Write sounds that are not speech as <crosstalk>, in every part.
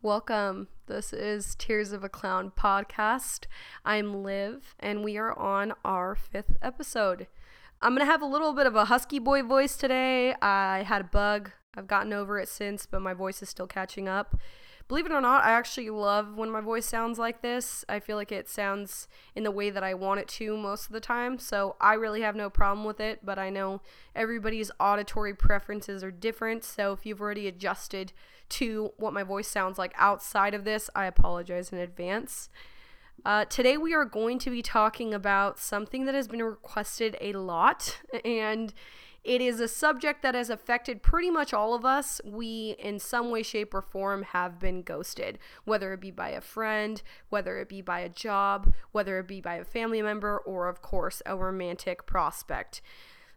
Welcome. This is Tears of a Clown podcast. I'm Liv, and we are on our fifth episode. I'm going to have a little bit of a husky boy voice today. I had a bug. I've gotten over it since, but my voice is still catching up. Believe it or not, I actually love when my voice sounds like this. I feel like it sounds in the way that I want it to most of the time, so I really have no problem with it, but I know everybody's auditory preferences are different, so if you've already adjusted to what my voice sounds like outside of this, I apologize in advance. Uh, today, we are going to be talking about something that has been requested a lot, and it is a subject that has affected pretty much all of us. We, in some way, shape, or form, have been ghosted, whether it be by a friend, whether it be by a job, whether it be by a family member, or, of course, a romantic prospect.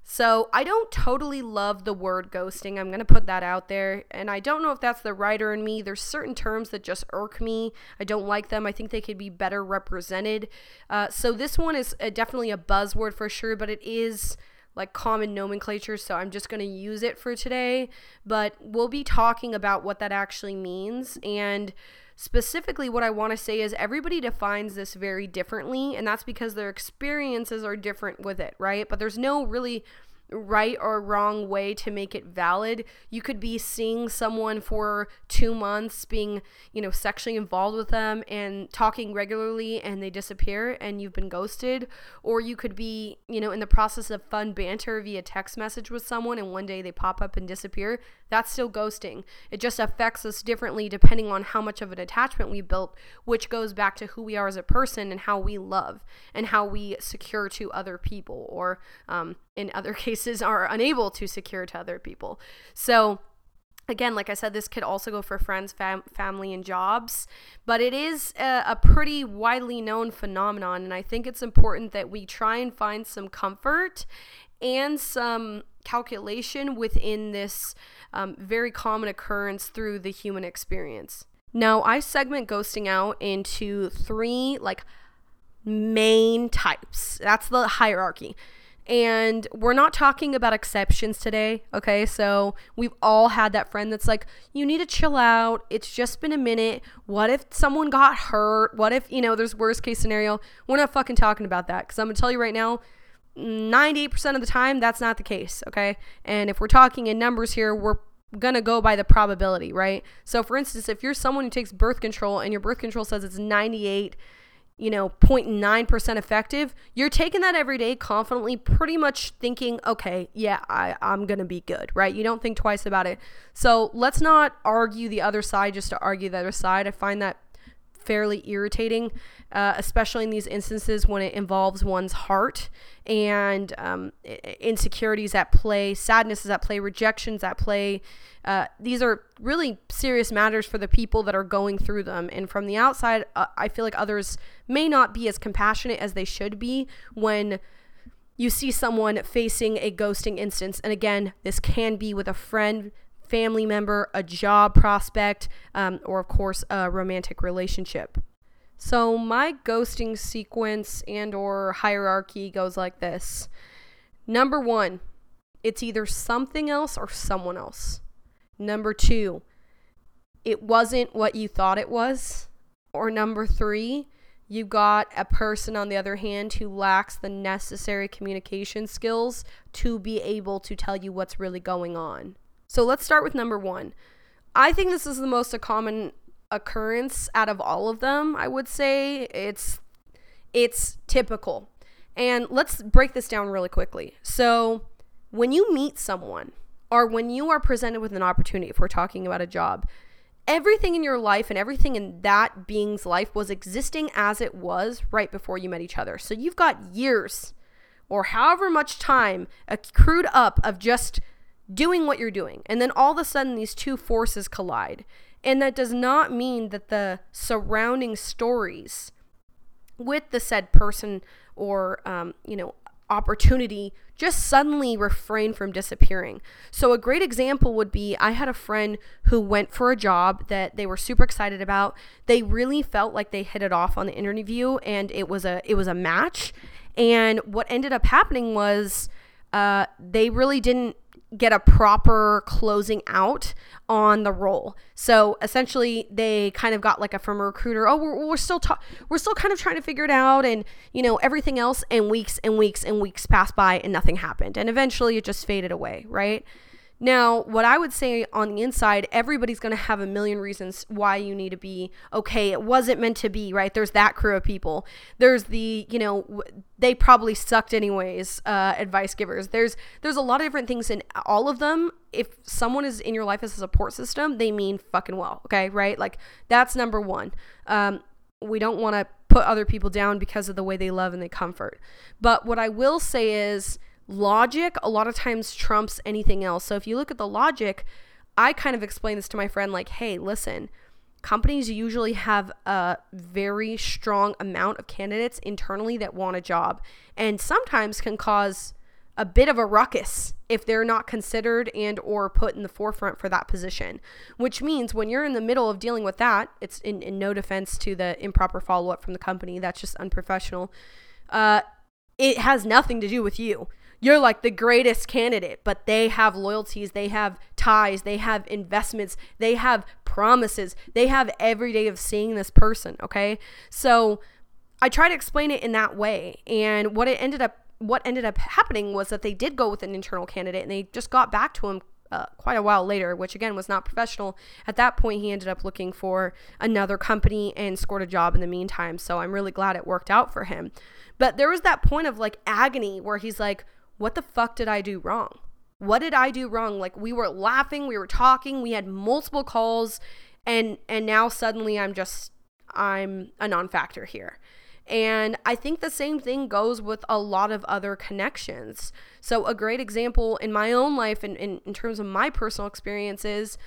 So, I don't totally love the word ghosting. I'm going to put that out there. And I don't know if that's the writer in me. There's certain terms that just irk me. I don't like them. I think they could be better represented. Uh, so, this one is definitely a buzzword for sure, but it is like common nomenclature, so I'm just going to use it for today. But we'll be talking about what that actually means. And specifically, what I want to say is everybody defines this very differently, and that's because their experiences are different with it, right? But there's no really right or wrong way to make it valid. You could be seeing someone for two months, being, you know, sexually involved with them and talking regularly and they disappear and you've been ghosted. Or you could be, you know, in the process of fun banter via text message with someone and one day they pop up and disappear. That's still ghosting. It just affects us differently depending on how much of an attachment we built, which goes back to who we are as a person and how we love and how we secure to other people or um, in other <laughs> cases are unable to secure to other people. So again, like I said, this could also go for friends, fam- family, and jobs, but it is a, a, pretty widely known phenomenon. And I think it's important that we try and find some comfort and some calculation within this um, very common occurrence through the human experience. Now, I segment ghosting out into three like main types. That's the hierarchy. And we're not talking about exceptions today, okay? So we've all had that friend that's like, you need to chill out. It's just been a minute. What if someone got hurt? What if, you know, there's worst case scenario? We're not fucking talking about that because I'm gonna tell you right now, 98% of the time, that's not the case, okay? And if we're talking in numbers here, we're gonna go by the probability, right? So for instance, if you're someone who takes birth control and your birth control says it's 98 you know 0.9% effective you're taking that every day confidently pretty much thinking okay yeah I, i'm gonna be good right you don't think twice about it so let's not argue the other side just to argue the other side i find that fairly irritating, uh, especially in these instances when it involves one's heart and um, insecurities at play, sadness is at play, rejections at play. Uh, these are really serious matters for the people that are going through them. And from the outside, uh, I feel like others may not be as compassionate as they should be when you see someone facing a ghosting instance. And again, this can be with a friend, family member, a job prospect, um, or of course a romantic relationship. So my ghosting sequence and or hierarchy goes like this. Number 1, it's either something else or someone else. Number 2, it wasn't what you thought it was. Or number 3, you got a person on the other hand who lacks the necessary communication skills to be able to tell you what's really going on. So let's start with number one. I think this is the most common occurrence out of all of them. I would say it's it's typical. And let's break this down really quickly. So, when you meet someone or when you are presented with an opportunity, if we're talking about a job, everything in your life and everything in that being's life was existing as it was right before you met each other. So, you've got years or however much time accrued up of just doing what you're doing. And then all of a sudden, these two forces collide. And that does not mean that the surrounding stories with the said person or, um, you know, opportunity just suddenly refrain from disappearing. So, a great example would be I had a friend who went for a job that they were super excited about. They really felt like they hit it off on the interview and it was a it was a match. And what ended up happening was uh, they really didn't get a proper closing out on the role. So essentially, they kind of got like a from a recruiter. Oh, we're, we're still ta- we're still kind of trying to figure it out, and you know everything else. And weeks and weeks and weeks passed by, and nothing happened. And eventually, it just faded away. Right. Now, what I would say on the inside, everybody's going to have a million reasons why you need to be okay. It wasn't meant to be, right? There's that crew of people. There's the, you know, they probably sucked anyways, uh, advice givers. There's there's a lot of different things in all of them. If someone is in your life as a support system, they mean fucking well, okay? Right? Like that's number 1. Um, we don't want to put other people down because of the way they love and they comfort. But what I will say is logic a lot of times trumps anything else. So if you look at the logic, I kind of explain this to my friend like, hey, listen, companies usually have a very strong amount of candidates internally that want a job and sometimes can cause a bit of a ruckus if they're not considered and or put in the forefront for that position which means when you're in the middle of dealing with that it's in, in no defense to the improper follow-up from the company that's just unprofessional uh, it has nothing to do with you you're like the greatest candidate, but they have loyalties, they have ties, they have investments, they have promises, they have every day of seeing this person, okay? So I try to explain it in that way. And what it ended up what ended up happening was that they did go with an internal candidate and they just got back to him uh, quite a while later, which again was not professional. At that point, he ended up looking for another company and scored a job in the meantime. So I'm really glad it worked out for him. But there was that point of like agony where he's like, what the fuck did I do wrong? What did I do wrong? Like we were laughing, we were talking, we had multiple calls and and now suddenly I'm just I'm a non-factor here. And I think the same thing goes with a lot of other connections. So, a great example in my own life and in, in, in, terms of my personal experiences,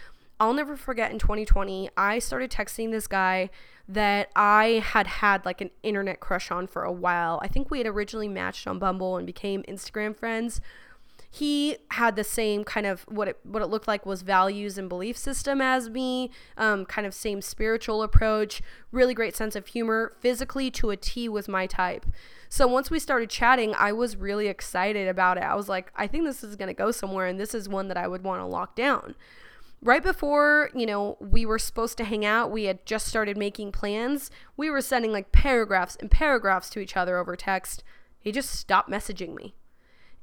I'll never forget in 2020, I started texting this guy that I had had like an internet crush on for a while. I think we had originally matched on Bumble and became Instagram friends. He had the same kind of what it what it looked like was values and belief system as me, um, kind of same spiritual approach, really great sense of humor, physically to a T was my type. So once we started chatting, I was really excited about it. I was like, I think this is gonna go somewhere, and this is one that I would want to lock down right before, you know, we were supposed to hang out, we had just started making plans. We were sending like paragraphs and paragraphs to each other over text. He just stopped messaging me.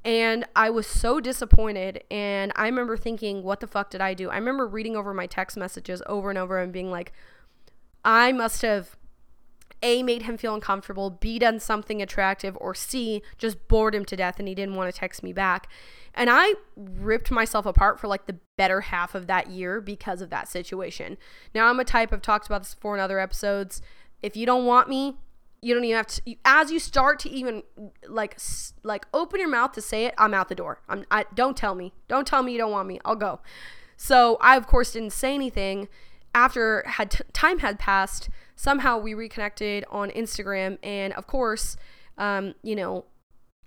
And I was so disappointed. And I remember thinking, what the fuck did I do? I remember reading over my text messages over and over and being like, I must have A, made him feel uncomfortable, B, done something attractive, or C, just bored him to death and he didn't want to text me back. And I ripped myself apart for like the better half of that year because of that situation. Now, I'm a type, I've talked about this before in other episodes. If you don't want me, you don't even have to as you start to even like like open your mouth to say it i'm out the door. I'm I, don't tell me. Don't tell me you don't want me. I'll go. So i of course didn't say anything. After had t- time had passed somehow we reconnected on instagram and of course um, you know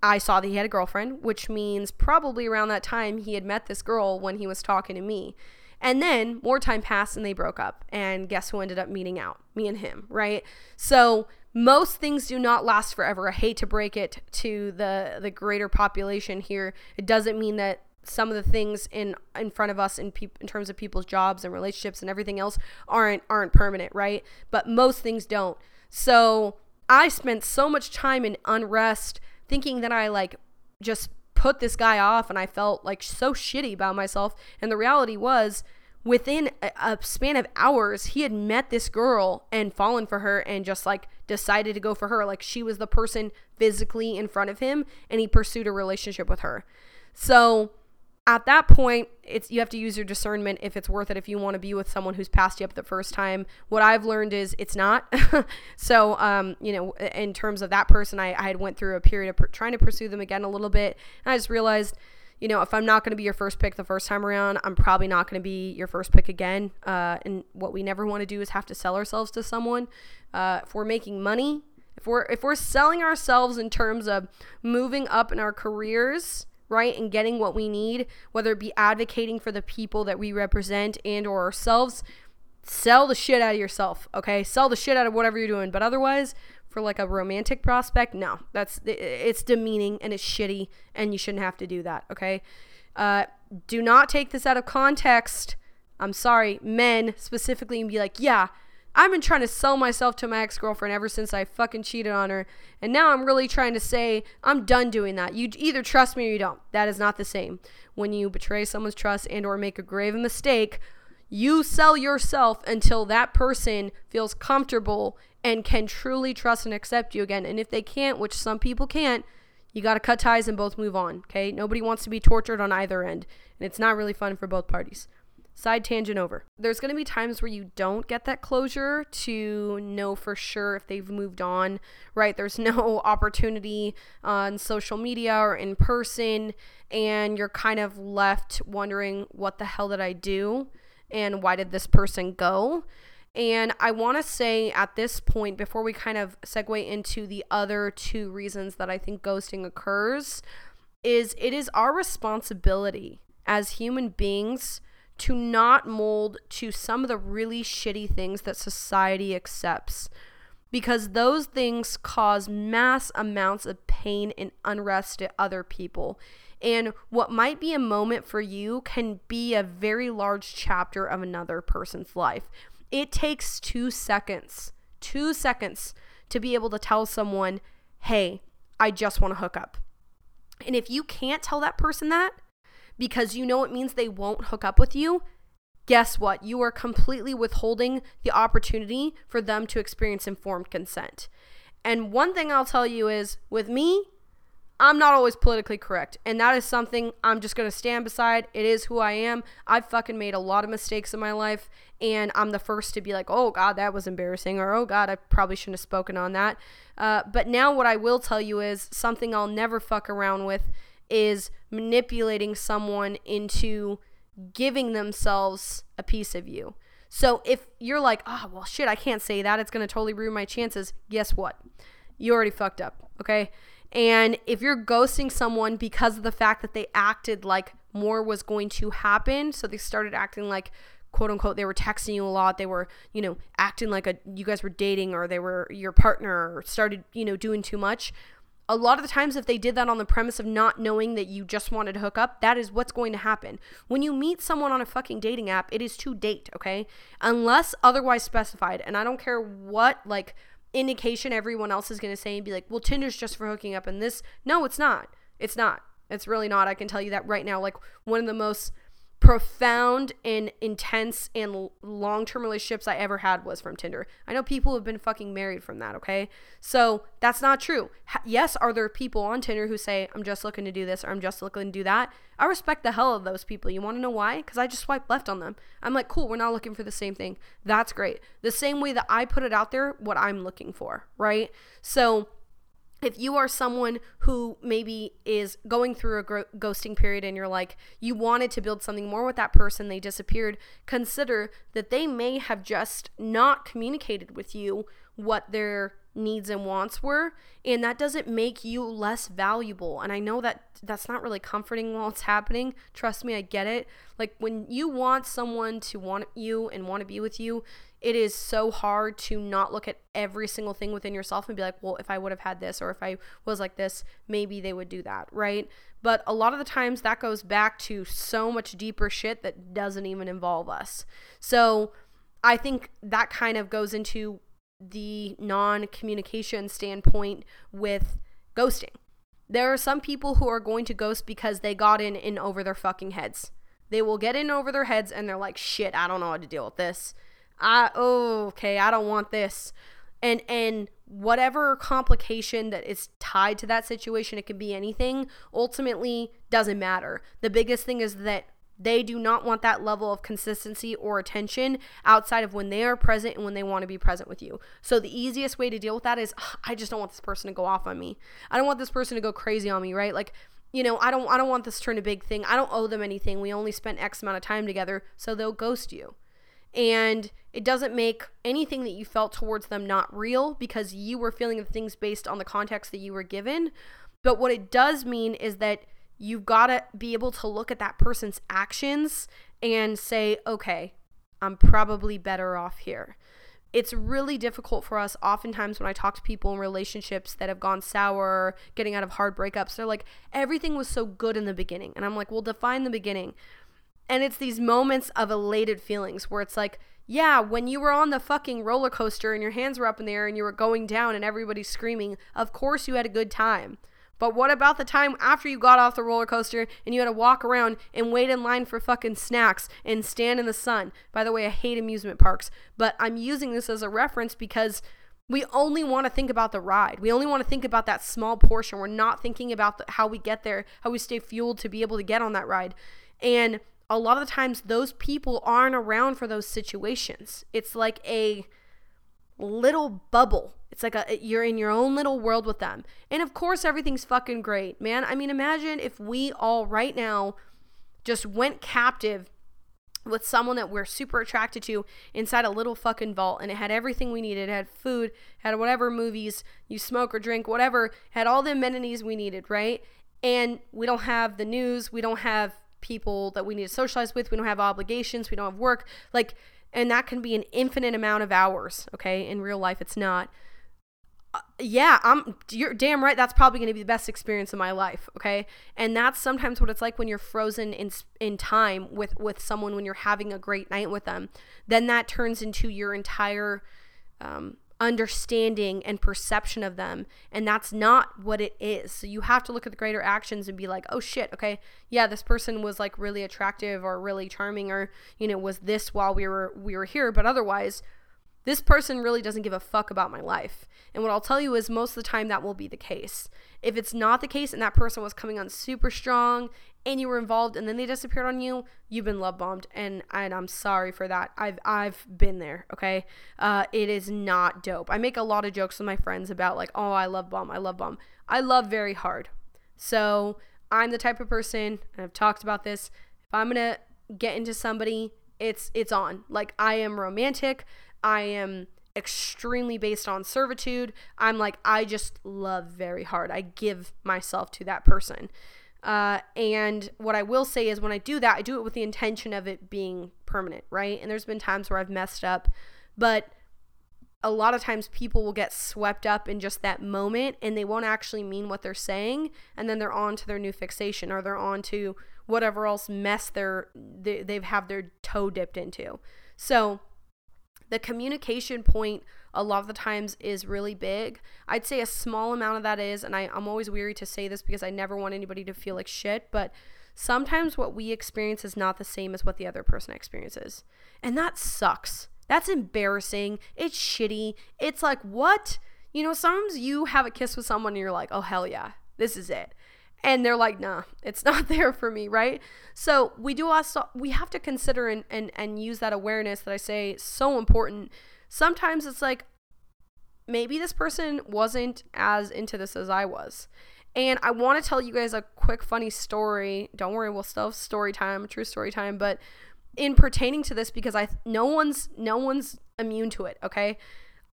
I saw that he had a girlfriend, which means probably around that time he had met this girl when he was talking to me. And then more time passed and they broke up. And guess who ended up meeting out? Me and him, right? So most things do not last forever. I hate to break it to the the greater population here. It doesn't mean that some of the things in in front of us in peop- in terms of people's jobs and relationships and everything else aren't aren't permanent, right? But most things don't. So I spent so much time in unrest thinking that I like just put this guy off and I felt like so shitty about myself. And the reality was, within a, a, span of hours, he had met this girl and fallen for her and just like decided to go for her. Like she was the person physically in front of him and he pursued a relationship with her. So at that point it's you have to use your discernment if it's worth it if you want to be with someone who's passed you up the first time. What i've learned is it's not. <laughs> So um, you know in terms of that person i, I had went through a period of per- trying to pursue them again a little bit. And i just realized you know if i'm not going to be your first pick the first time around i'm probably not going to be your first pick again. Uh, and what we never want to do is have to sell ourselves to someone uh, if we're making money if we're if we're selling ourselves in terms of moving up in our careers right and getting what we need whether it be advocating for the people that we represent and or ourselves sell the shit out of yourself okay? Sell the shit out of whatever you're doing. But otherwise for like a romantic prospect no. That's it's demeaning and it's shitty and you shouldn't have to do that okay? Uh, do not take this out of context. I'm sorry, men specifically, and be like, yeah, I've been trying to sell myself to my ex girlfriend ever since I fucking cheated on her. And now I'm really trying to say, I'm done doing that. You either trust me or you don't. That is not the same. When you betray someone's trust and or make a grave mistake, you sell yourself until that person feels comfortable and can truly trust and accept you again. And if they can't, which some people can't, you got to cut ties and both move on. Okay. Nobody wants to be tortured on either end. And it's not really fun for both parties. Side tangent over. There's going to be times where you don't get that closure to know for sure if they've moved on, right? There's <laughs> no opportunity on social media or in person, and you're kind of left wondering, what the hell did I do? And why did this person go? And I want to say at this point, before we kind of segue into the other two reasons that I think ghosting occurs, is it is our responsibility as human beings to not mold to some of the really shitty things that society accepts because those things cause mass amounts of pain and unrest to other people. And what might be a moment for you can be a very large chapter of another person's life. It takes two seconds, two seconds to be able to tell someone, hey, I just want to hook up. And if you can't tell that person that, because you know it means they won't hook up with you, guess what? You are completely withholding the opportunity for them to experience informed consent. And one thing I'll tell you is with me, I'm not always politically correct. And that is something I'm just going to stand beside. It is who I am. I've fucking made a lot of mistakes in my life. And I'm the first to be like, oh, God, that was embarrassing. Or, oh, God, I probably shouldn't have spoken on that. Uh, but now, what I will tell you is something I'll never fuck around with is manipulating someone into giving themselves a piece of you. So if you're like, oh, well, shit, I can't say that. It's going to totally ruin my chances. Guess what? You already fucked up. Okay. And if you're ghosting someone because of the fact that they acted like more was going to happen, so they started acting like, quote unquote, they were texting you a lot, they were, you know, acting like a you guys were dating or they were your partner or started, you know, doing too much, a lot of the times if they did that on the premise of not knowing that you just wanted to hook up that is what's going to happen. When you meet someone on a fucking dating app it is to date okay? Unless otherwise specified and i don't care what like indication everyone else is going to say and be like well tinder's just for hooking up and this. No it's not. It's not. It's really not. I can tell you that right now like one of the most profound and intense and long term relationships I ever had was from Tinder. I know people have been fucking married from that, okay? So that's not true. Yes, are there people on Tinder who say, I'm just looking to do this or I'm just looking to do that? I respect the hell of those people. You wanna know why? Because I just swipe left on them. I'm like, cool, we're not looking for the same thing. That's great. The same way that I put it out there, what I'm looking for, right? So, if you are someone who maybe is going through a ghosting period and you're like you wanted to build something more with that person they disappeared consider that they may have just not communicated with you what their needs and wants were and that doesn't make you less valuable. And i know that that's not really comforting while it's happening. Trust me i get it. Like when you want someone to want you and want to be with you it is so hard to not look at every single thing within yourself and be like, well, if I would have had this or if I was like this, maybe they would do that, right? But a lot of the times that goes back to so much deeper shit that doesn't even involve us. So I think that kind of goes into the non communication standpoint with ghosting. There are some people who are going to ghost because they got in in over their fucking heads. They will get in over their heads and they're like, shit, I don't know how to deal with this I oh okay, I don't want this. And and whatever complication that is tied to that situation, it could be anything, ultimately doesn't matter. The biggest thing is that they do not want that level of consistency or attention outside of when they are present and when they want to be present with you. So the easiest way to deal with that is I just don't want this person to go off on me. I don't want this person to go crazy on me, right? Like you know, I don't I don't want this to turn a big thing. I don't owe them anything. We only spent X amount of time together, so they'll ghost you and it doesn't make anything that you felt towards them not real because you were feeling the things based on the context that you were given. But what it does mean is that you've got to be able to look at that person's actions and say, okay, I'm probably better off here. it's really difficult for us oftentimes when I talk to people in relationships that have gone sour, getting out of hard breakups. They're like, everything was so good in the beginning. And I'm like, well, define the beginning. And it's these moments of elated feelings where it's like, yeah, when you were on the fucking roller coaster and your hands were up in the air and you were going down and everybody's screaming, of course you had a good time. But what about the time after you got off the roller coaster and you had to walk around and wait in line for fucking snacks and stand in the sun? By the way, I hate amusement parks, but I'm using this as a reference because we only want to think about the ride. We only want to think about that small portion. We're not thinking about the, how we get there, how we stay fueled to be able to get on that ride. And a lot of the times, those people aren't around for those situations. It's like a little bubble. It's like a you're in your own little world with them. And of course everything's fucking great, man. I mean, imagine if we all right now just went captive with someone that we're super attracted to inside a little fucking vault and it had everything we needed. It had food, had whatever movies you smoke or drink, whatever, had all the amenities we needed, right? And we don't have the news, we don't have people that we need to socialize with, we don't have obligations, we don't have work. Like and that can be an infinite amount of hours okay? In real life it's not. Uh, yeah i'm you're damn right that's probably going to be the best experience of my life okay? And that's sometimes what it's like when you're frozen in in time with with someone when you're having a great night with them. Then that turns into your entire um, understanding and perception of them and that's not what it is so you have to look at the greater actions and be like oh shit okay yeah this person was like really attractive or really charming or you know was this while we were we were here but otherwise this person really doesn't give a fuck about my life. And what I'll tell you is most of the time that will be the case. If it's not the case and that person was coming on super strong and you were involved and then they disappeared on you, you've been love bombed. And, and I'm sorry for that. I've, I've been there, okay? Uh, it is not dope. I make a lot of jokes with my friends about like, oh, I love bomb, I love bomb. I love very hard. So I'm the type of person, and I've talked about this, if I'm gonna get into somebody, it's it's on. Like I am romantic. I am extremely based on servitude. I'm like, I just love very hard. I give myself to that person. Uh, and what I will say is when I do that, I do it with the intention of it being permanent, right? And there's been times where I've messed up, but a lot of times people will get swept up in just that moment and they won't actually mean what they're saying. And then they're on to their new fixation or they're on to whatever else mess they're, they, they've have their toe dipped into. So, the communication point a lot of the times is really big. I'd say a small amount of that is, and I, I'm always weary to say this because I never want anybody to feel like shit, but sometimes what we experience is not the same as what the other person experiences. And that sucks. That's embarrassing. It's shitty. It's like, what? You know, sometimes you have a kiss with someone and you're like, oh, hell yeah, this is it and they're like nah it's not <laughs> there for me right? So we do also we have to consider and, and and use that awareness that i say so important. Sometimes it's like maybe this person wasn't as into this as i was. And i want to tell you guys a quick funny story. Don't worry we'll still have story time true story time but in pertaining to this because i no one's no one's immune to it okay?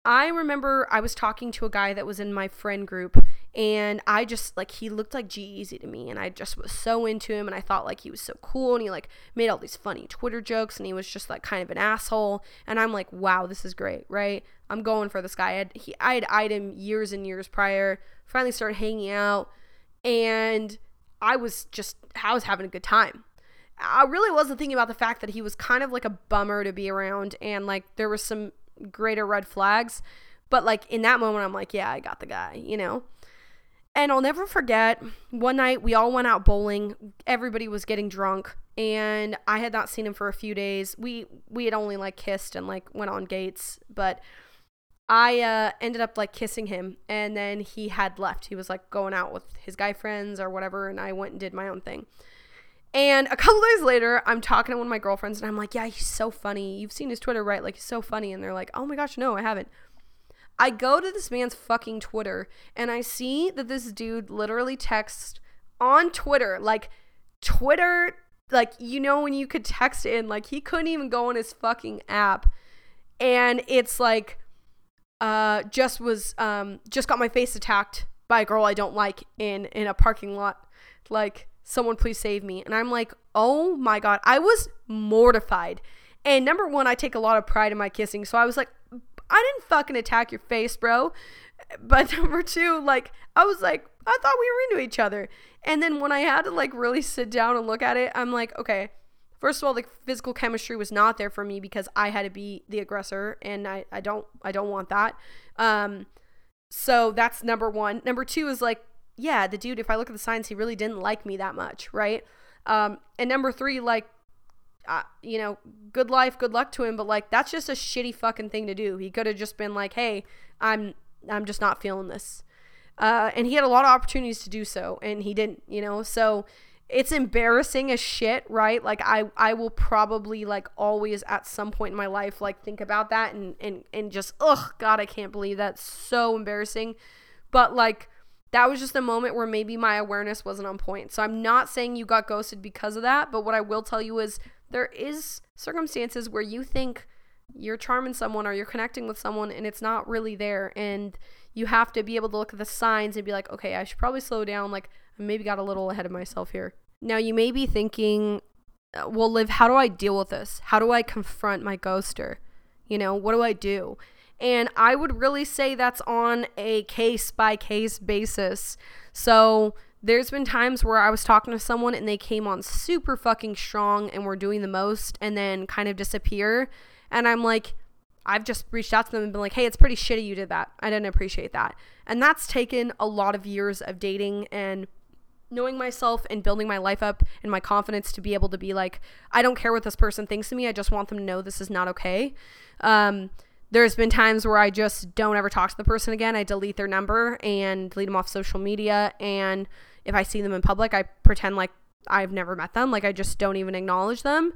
I remember I was talking to a guy that was in my friend group and I just like he looked like G-Eazy to me and I just was so into him and I thought like he was so cool and he like made all these funny Twitter jokes and he was just like kind of an asshole and I'm like wow this is great right I'm going for this guy I had he I had eyed him years and years prior finally started hanging out and I was just I was having a good time I really wasn't thinking about the fact that he was kind of like a bummer to be around and like there was some greater red flags. But like in that moment, I'm like, yeah, I got the guy, you know? And I'll never forget one night we all went out bowling. Everybody was getting drunk and I had not seen him for a few days. We we had only like kissed and like went on gates, but I uh, ended up like kissing him and then he had left. He was like going out with his guy friends or whatever and I went and did my own thing. And a <laughs> couple days later, I'm talking to one of my girlfriends and I'm like, yeah, he's so funny. You've seen his Twitter, right? Like, he's so funny. And they're like, oh my gosh, no, I haven't. I go to this man's fucking Twitter and I see that this dude literally texts on Twitter, like, Twitter, like, you know, when you could text in, like, he couldn't even go on his fucking app. And it's like, uh, just was, um, just got my face attacked by a girl I don't like in, in a parking lot. Like, someone please save me. And I'm like, oh my God. I was mortified. And number one, I take a lot of pride in my kissing. So I was like, I didn't fucking attack your face, bro. But <laughs> number two, like, I was like, I thought we were into each other. And then when I had to like really sit down and look at it, I'm like, okay, first of all, the physical chemistry was not there for me because I had to be the aggressor and I, I don't I don't want that. Um so that's number one. Number two is like, yeah, the dude, if I look at the signs, he really didn't like me that much, right? Um, and number three, like, you know, good life, good luck to him, but like that's just a shitty fucking thing to do. He could have just been like, "Hey, I'm I'm just not feeling this," uh, and he had a lot of opportunities to do so, and he didn't. You know, so it's embarrassing as shit, right? Like I I will probably like always at some point in my life like think about that and and and just ugh, God, I can't believe that's so embarrassing, but like that was just a moment where maybe my awareness wasn't on point. So I'm not saying you got ghosted because of that, but what I will tell you is there is circumstances where you think you're charming someone or you're connecting with someone and it's not really there and you have to be able to look at the signs and be like, "Okay, I should probably slow down like I maybe got a little ahead of myself here." Now, you may be thinking, uh, "Well, Liv, how do I deal with this? How do I confront my ghoster? You know, what do I do?" And I would really say that's on a case by case basis. So there's been times where I was talking to someone and they came on super fucking strong and were doing the most and then kind of disappear. And I'm like, I've just reached out to them and been like, hey, it's pretty shitty you did that. I didn't appreciate that. And that's taken a lot of years of dating and knowing myself and building my life up and my confidence to be able to be like, I don't care what this person thinks of me. I just want them to know this is not okay. Um, there's been times where I just don't ever talk to the person again. I delete their number and delete them off social media. And if I see them in public, I pretend like I've never met them. Like I just don't even acknowledge them.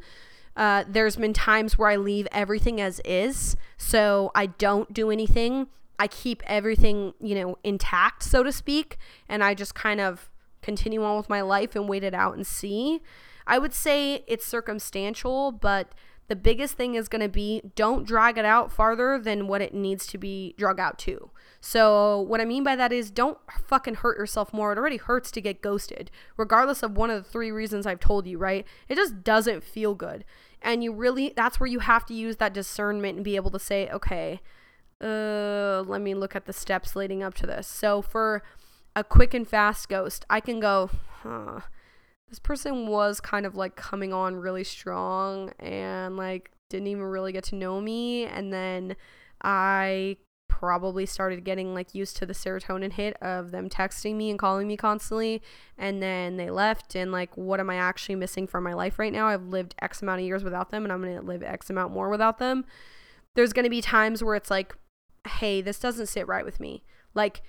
Uh, there's been times where I leave everything as is. So I don't do anything. I keep everything, you know, intact, so to speak. And I just kind of continue on with my life and wait it out and see. I would say it's circumstantial, but the biggest thing is going to be don't drag it out farther than what it needs to be drug out to. So, what I mean by that is don't fucking hurt yourself more. It already hurts to get ghosted, regardless of one of the three reasons I've told you, right? It just doesn't feel good. And you really, that's where you have to use that discernment and be able to say, okay, uh, let me look at the steps leading up to this. So, for a quick and fast ghost, I can go, huh this person was kind of like coming on really strong and like didn't even really get to know me and then I probably started getting like used to the serotonin hit of them texting me and calling me constantly and then they left and like what am I actually missing from my life right now? I've lived x amount of years without them and I'm going to live x amount more without them. There's going to be times where it's like hey, this doesn't sit right with me. Like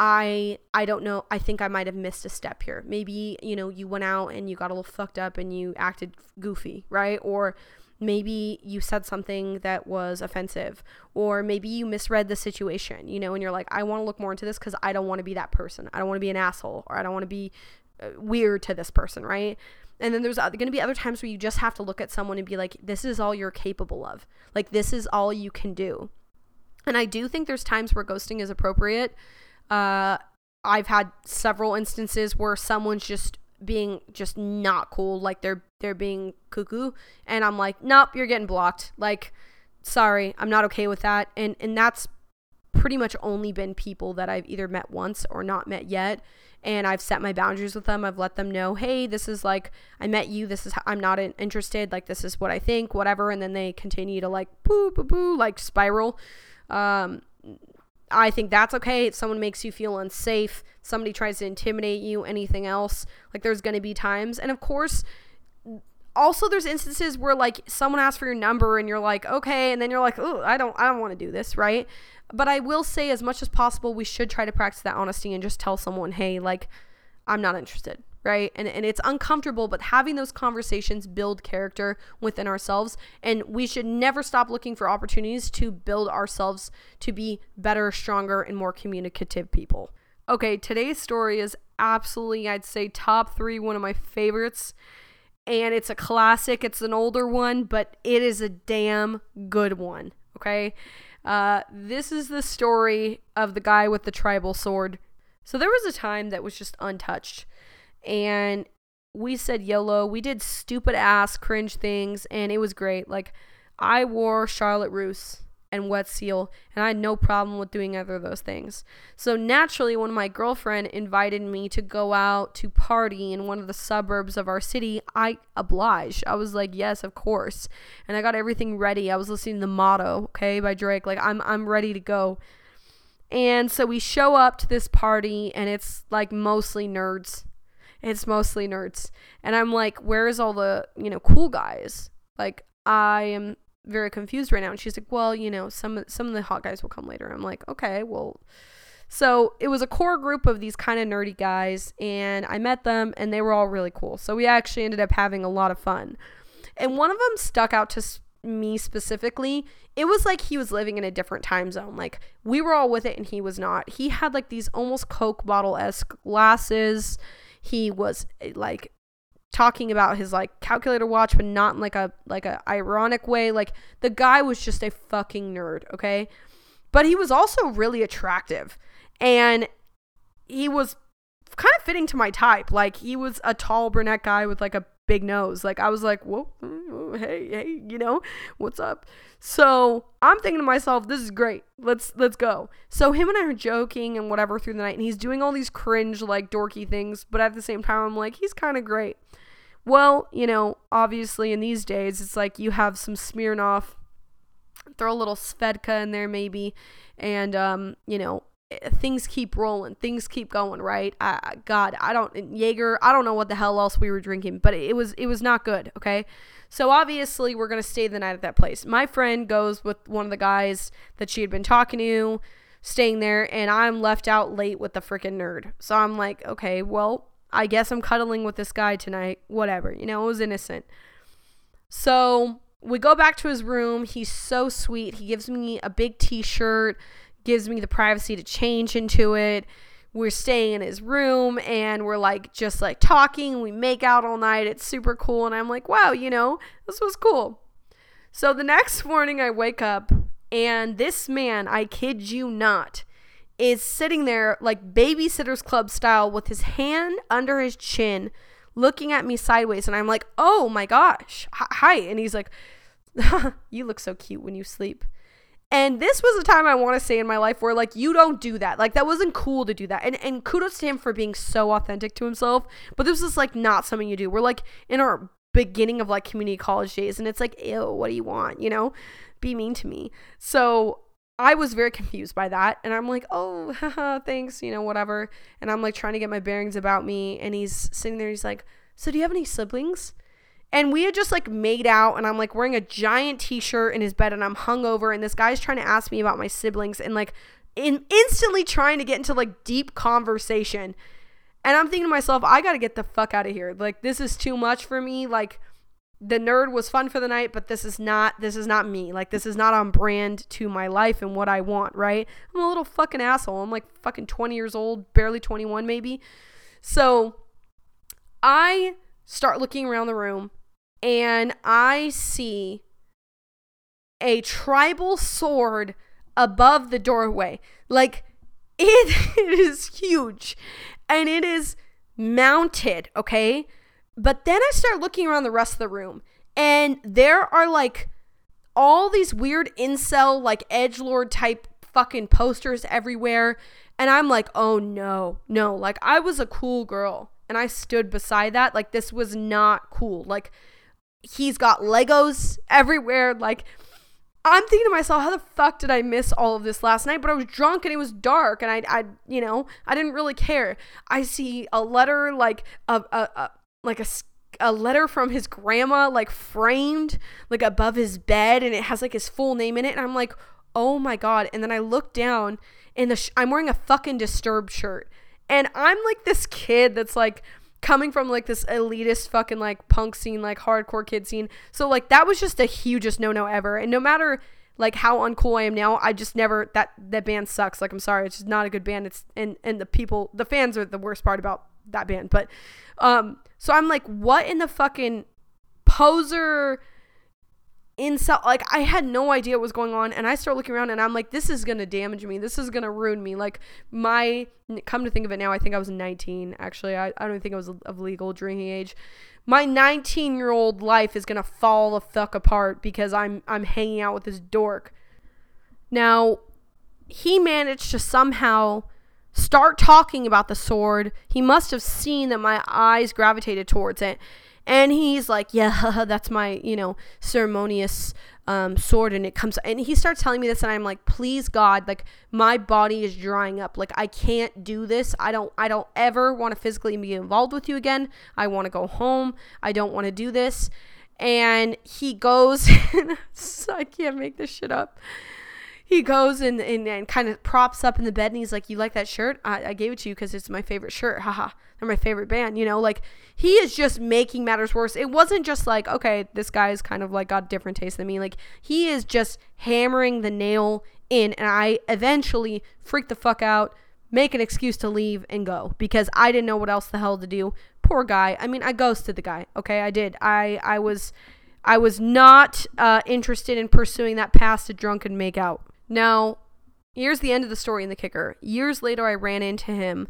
I I don't know. I think I might have missed a step here. Maybe, you know, you went out and you got a little fucked up and you acted goofy, right? Or maybe you said something that was offensive or maybe you misread the situation, you know, and you're like, I want to look more into this cuz I don't want to be that person. I don't want to be an asshole or I don't want to be uh, weird to this person, right? And then there's going to be other times where you just have to look at someone and be like, this is all you're capable of. Like this is all you can do. And I do think there's times where ghosting is appropriate uh, I've had several instances where someone's just being just not cool, like they're they're being cuckoo, and I'm like, nope, you're getting blocked. Like, sorry, I'm not okay with that, and and that's pretty much only been people that I've either met once or not met yet. And I've set my boundaries with them. I've let them know, hey, this is like, I met you. This is, how, I'm not interested. Like, this is what I think, whatever. And then they continue to like, boo, boo, boo, like spiral. Um, I think that's okay. If someone makes you feel unsafe, somebody tries to intimidate you, anything else, like there's going to be times. And of course, also there's instances where like someone asks for your number and you're like, "Okay," and then you're like, "Oh, I don't I don't want to do this," right? But I will say as much as possible we should try to practice that honesty and just tell someone, "Hey, like I'm not interested." Right? And, and it's uncomfortable, but having those conversations build character within ourselves. And we should never stop looking for opportunities to build ourselves to be better, stronger, and more communicative people. Okay, today's story is absolutely, I'd say, top three, one of my favorites. And it's a classic, it's an older one, but it is a damn good one. Okay. Uh, this is the story of the guy with the tribal sword. So there was a time that was just untouched and we said YOLO. We did stupid ass cringe things, and it was great. Like, I wore Charlotte Russe and wet seal, and I had no problem with doing either of those things. So naturally, when my girlfriend invited me to go out to party in one of the suburbs of our city, I obliged. I was like, yes, of course. And I got everything ready. I was listening to the motto, okay, by Drake. Like I'm I'm ready to go. And so we show up to this party and it's like mostly nerds. It's mostly nerds. And I'm like, where's all the, you know, cool guys? Like I am very confused right now. And she's like, well, you know, some some of the hot guys will come later. I'm like, okay, well. So it was a core group of these kind of nerdy guys, and I met them, and they were all really cool. So we actually ended up having a lot of fun. And one of them stuck out to me specifically. It was like he was living in a different time zone. Like we were all with it, and he was not. He had like these almost Coke bottle esque glasses. He was eh, like talking about his like calculator watch but not in like a like a ironic way. Like the guy was just a fucking nerd okay? But he was also really attractive. And he was kind of fitting to my type. Like he was a tall brunette guy with like a big nose. Like i was like whoa hey hey you know what's up? So i'm thinking to myself this is great. Let's let's go. So him and i are joking and whatever through the night and he's doing all these cringe like dorky things but at the same time i'm like he's kind of great. Well, you know, obviously in these days, it's like you have some Smirnoff, throw a little Svedka in there maybe, and, um, you know, Eh, things keep rolling, things keep going, right? I, God, I don't, Jaeger, I don't know what the hell else we were drinking, but it was, it was not good, okay? So obviously we're to stay the night at that place. My friend goes with one of the guys that she had been talking to, staying there, and I'm left out late with the freaking nerd. So I'm like, okay, well, I guess I'm cuddling with this guy tonight. Whatever. You know, it was innocent. So we go back to his room. He's so sweet. He gives me a big t shirt, gives me the privacy to change into it. We're staying in his room and we're like just like talking. We make out all night. It's super cool. And I'm like, wow, you know, this was cool. So the next morning I wake up and this man, I kid you not, is sitting there like babysitters club style with his hand under his chin looking at me sideways and i'm like oh my gosh hi and he's like <laughs> you look so cute when you sleep and this was a time I want to say in my life where like you don't do that. Like that wasn't cool to do that. And and kudos to him for being so authentic to himself. But this is like not something you do. We're like in our beginning of like community college days and it's like, ew, what do you want? You know? Be mean to me. So I was very confused by that. And I'm like, oh, <laughs> haha, thanks, you know, whatever. And I'm like trying to get my bearings about me. And he's sitting there, he's like, so do you have any siblings? And we had just like made out, and I'm like wearing a giant t shirt in his bed, and I'm hungover. And this guy's trying to ask me about my siblings and like in instantly trying to get into like deep conversation. And I'm thinking to myself, I got to get the fuck out of here. Like, this is too much for me. Like, the nerd was fun for the night, but this is not this is not me. Like this is not on brand to my life and what I want, right? I'm a little fucking asshole. I'm like fucking 20 years old, barely 21 maybe. So I start looking around the room and I see a tribal sword above the doorway. Like it, <laughs> it is huge and it is mounted, okay? But then I start looking around the rest of the room, and there are like all these weird incel, like edge lord type fucking posters everywhere. And I'm like, oh no, no. Like, I was a cool girl, and I stood beside that. Like, this was not cool. Like, he's got Legos everywhere. Like, I'm thinking to myself, how the fuck did I miss all of this last night? But I was drunk and it was dark, and I, I, you know, I didn't really care. I see a letter like a, a, a like a a letter from his grandma like framed like above his bed and it has like his full name in it and I'm like oh my god and then I look down and the sh- I'm wearing a fucking disturbed shirt and I'm like this kid that's like coming from like this elitist fucking like punk scene like hardcore kid scene. So like that was just the hugest no no ever. And no matter like how uncool I am now I just never that that band sucks. Like I'm sorry. It's just not a good band. It's and and the people the fans are the worst part about that band. But um so I'm like, what in the fucking poser incel? Like, I had no idea what was going on. And I start looking around and I'm like, this is to damage me. This is to ruin me. Like, my, come to think of it now, I think I was 19. Actually, I, I don't think I was of legal drinking age. My 19 year old life is to fall the fuck apart because I'm, I'm hanging out with this dork. Now, he managed to somehow start talking about the sword. He must have seen that my eyes gravitated towards it. And he's like, Yeah, <laughs> that's my, you know, ceremonious um, sword. And it comes, and he starts telling me this. And I'm like, Please, God, like, my body is drying up. Like, I can't do this. I don't, I don't ever want to physically be involved with you again. I want to go home. I don't want to do this. And he goes, <laughs> <laughs> I can't make this shit up he goes and, and, and kind of props up in the bed and he's like, You like that shirt? I, I gave it to you because it's my favorite shirt. Haha. They're my favorite band. You know, like he is just making matters worse. It wasn't just like, okay, this guy is kind of like got different taste than me. Like he is just hammering the nail in. And I eventually freak the fuck out, make an excuse to leave and go because I didn't know what else the hell to do. Poor guy. I mean, I ghosted the guy. Okay. I did. I, I was. I was not uh, interested in pursuing that path to drunken make out. Now, here's the end of the story in the kicker. Years later, I ran into him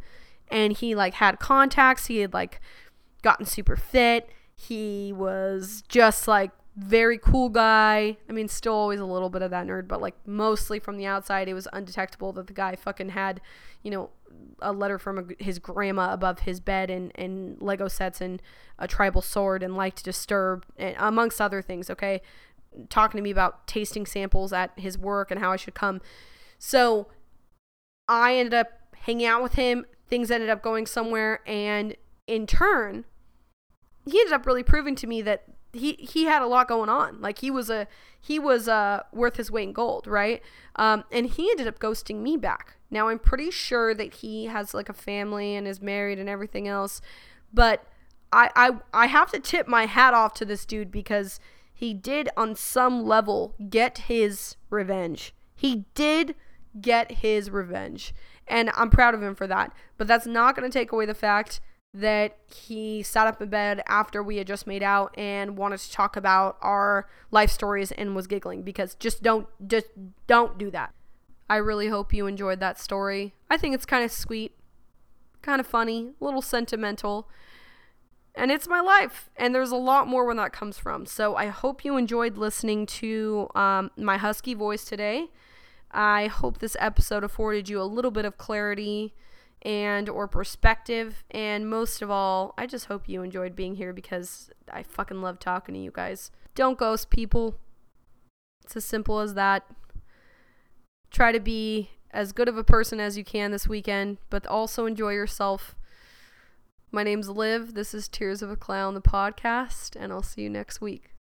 and he like had contacts. He had like gotten super fit. He was just like very cool guy. I mean, still always a little bit of that nerd, but like mostly from the outside, it was undetectable that the guy fucking had, you know, a letter from a, his grandma above his bed and, and Lego sets and a tribal sword and liked to disturb, and amongst other things, okay? Talking to me about tasting samples at his work and how I should come. So I ended up hanging out with him. Things ended up going somewhere. And in turn, he ended up really proving to me that he he had a lot going on. Like he was a he was uh worth his weight in gold, right? Um, and he ended up ghosting me back. Now I'm pretty sure that he has like a family and is married and everything else, but I I I have to tip my hat off to this dude because he did on some level get his revenge. He did get his revenge. And I'm proud of him for that. But that's not going to take away the fact that he sat up in bed after we had just made out and wanted to talk about our life stories and was giggling because just don't just don't do that. I really hope you enjoyed that story. I think it's kind of sweet, kind of funny, a little sentimental and it's my life and there's a lot more where that comes from. So i hope you enjoyed listening to um, my husky voice today. I hope this episode afforded you a little bit of clarity and or perspective and most of all i just hope you enjoyed being here because i fucking love talking to you guys. Don't ghost people. It's as simple as that. Try to be as good of a person as you can this weekend but also enjoy yourself my name's Liv. This is Tears of a Clown, the podcast, and I'll see you next week.